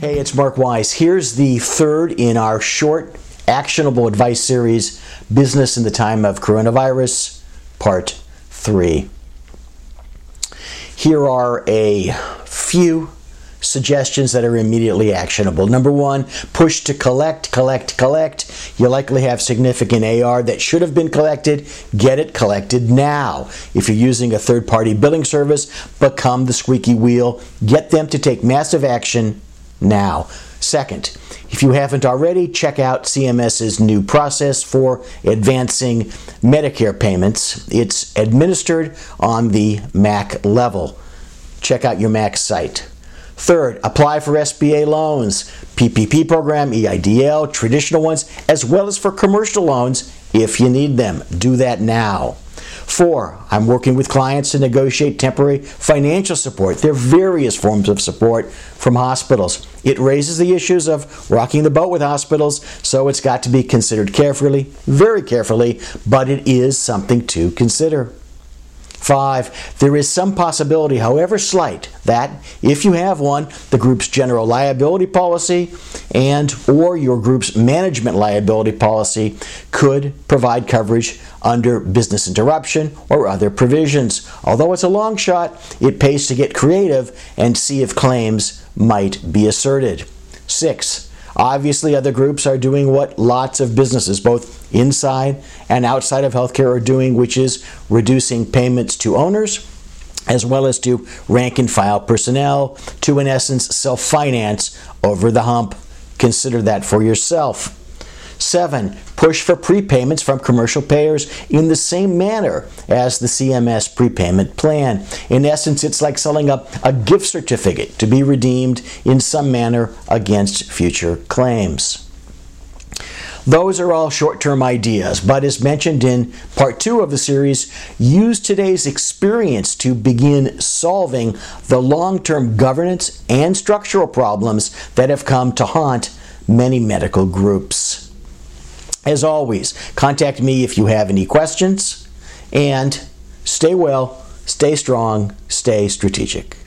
Hey, it's Mark Weiss. Here's the third in our short, actionable advice series Business in the Time of Coronavirus, Part 3. Here are a few suggestions that are immediately actionable. Number one, push to collect, collect, collect. You likely have significant AR that should have been collected. Get it collected now. If you're using a third party billing service, become the squeaky wheel. Get them to take massive action now. Second, if you haven't already, check out CMS's new process for advancing Medicare payments. It's administered on the MAC level. Check out your MAC site. Third, apply for SBA loans, PPP program, EIDL, traditional ones, as well as for commercial loans if you need them. Do that now. Four, I'm working with clients to negotiate temporary financial support. There are various forms of support from hospitals. It raises the issues of rocking the boat with hospitals, so it's got to be considered carefully, very carefully, but it is something to consider. Five, there is some possibility, however slight, that if you have one, the group's general liability policy and or your group's management liability policy could provide coverage under business interruption or other provisions. Although it's a long shot, it pays to get creative and see if claims might be asserted. Six, Obviously, other groups are doing what lots of businesses, both inside and outside of healthcare, are doing, which is reducing payments to owners as well as to rank and file personnel to, in essence, self finance over the hump. Consider that for yourself. Seven, push for prepayments from commercial payers in the same manner as the CMS prepayment plan. In essence, it's like selling a, a gift certificate to be redeemed in some manner against future claims. Those are all short term ideas, but as mentioned in part two of the series, use today's experience to begin solving the long term governance and structural problems that have come to haunt many medical groups. As always, contact me if you have any questions and stay well, stay strong, stay strategic.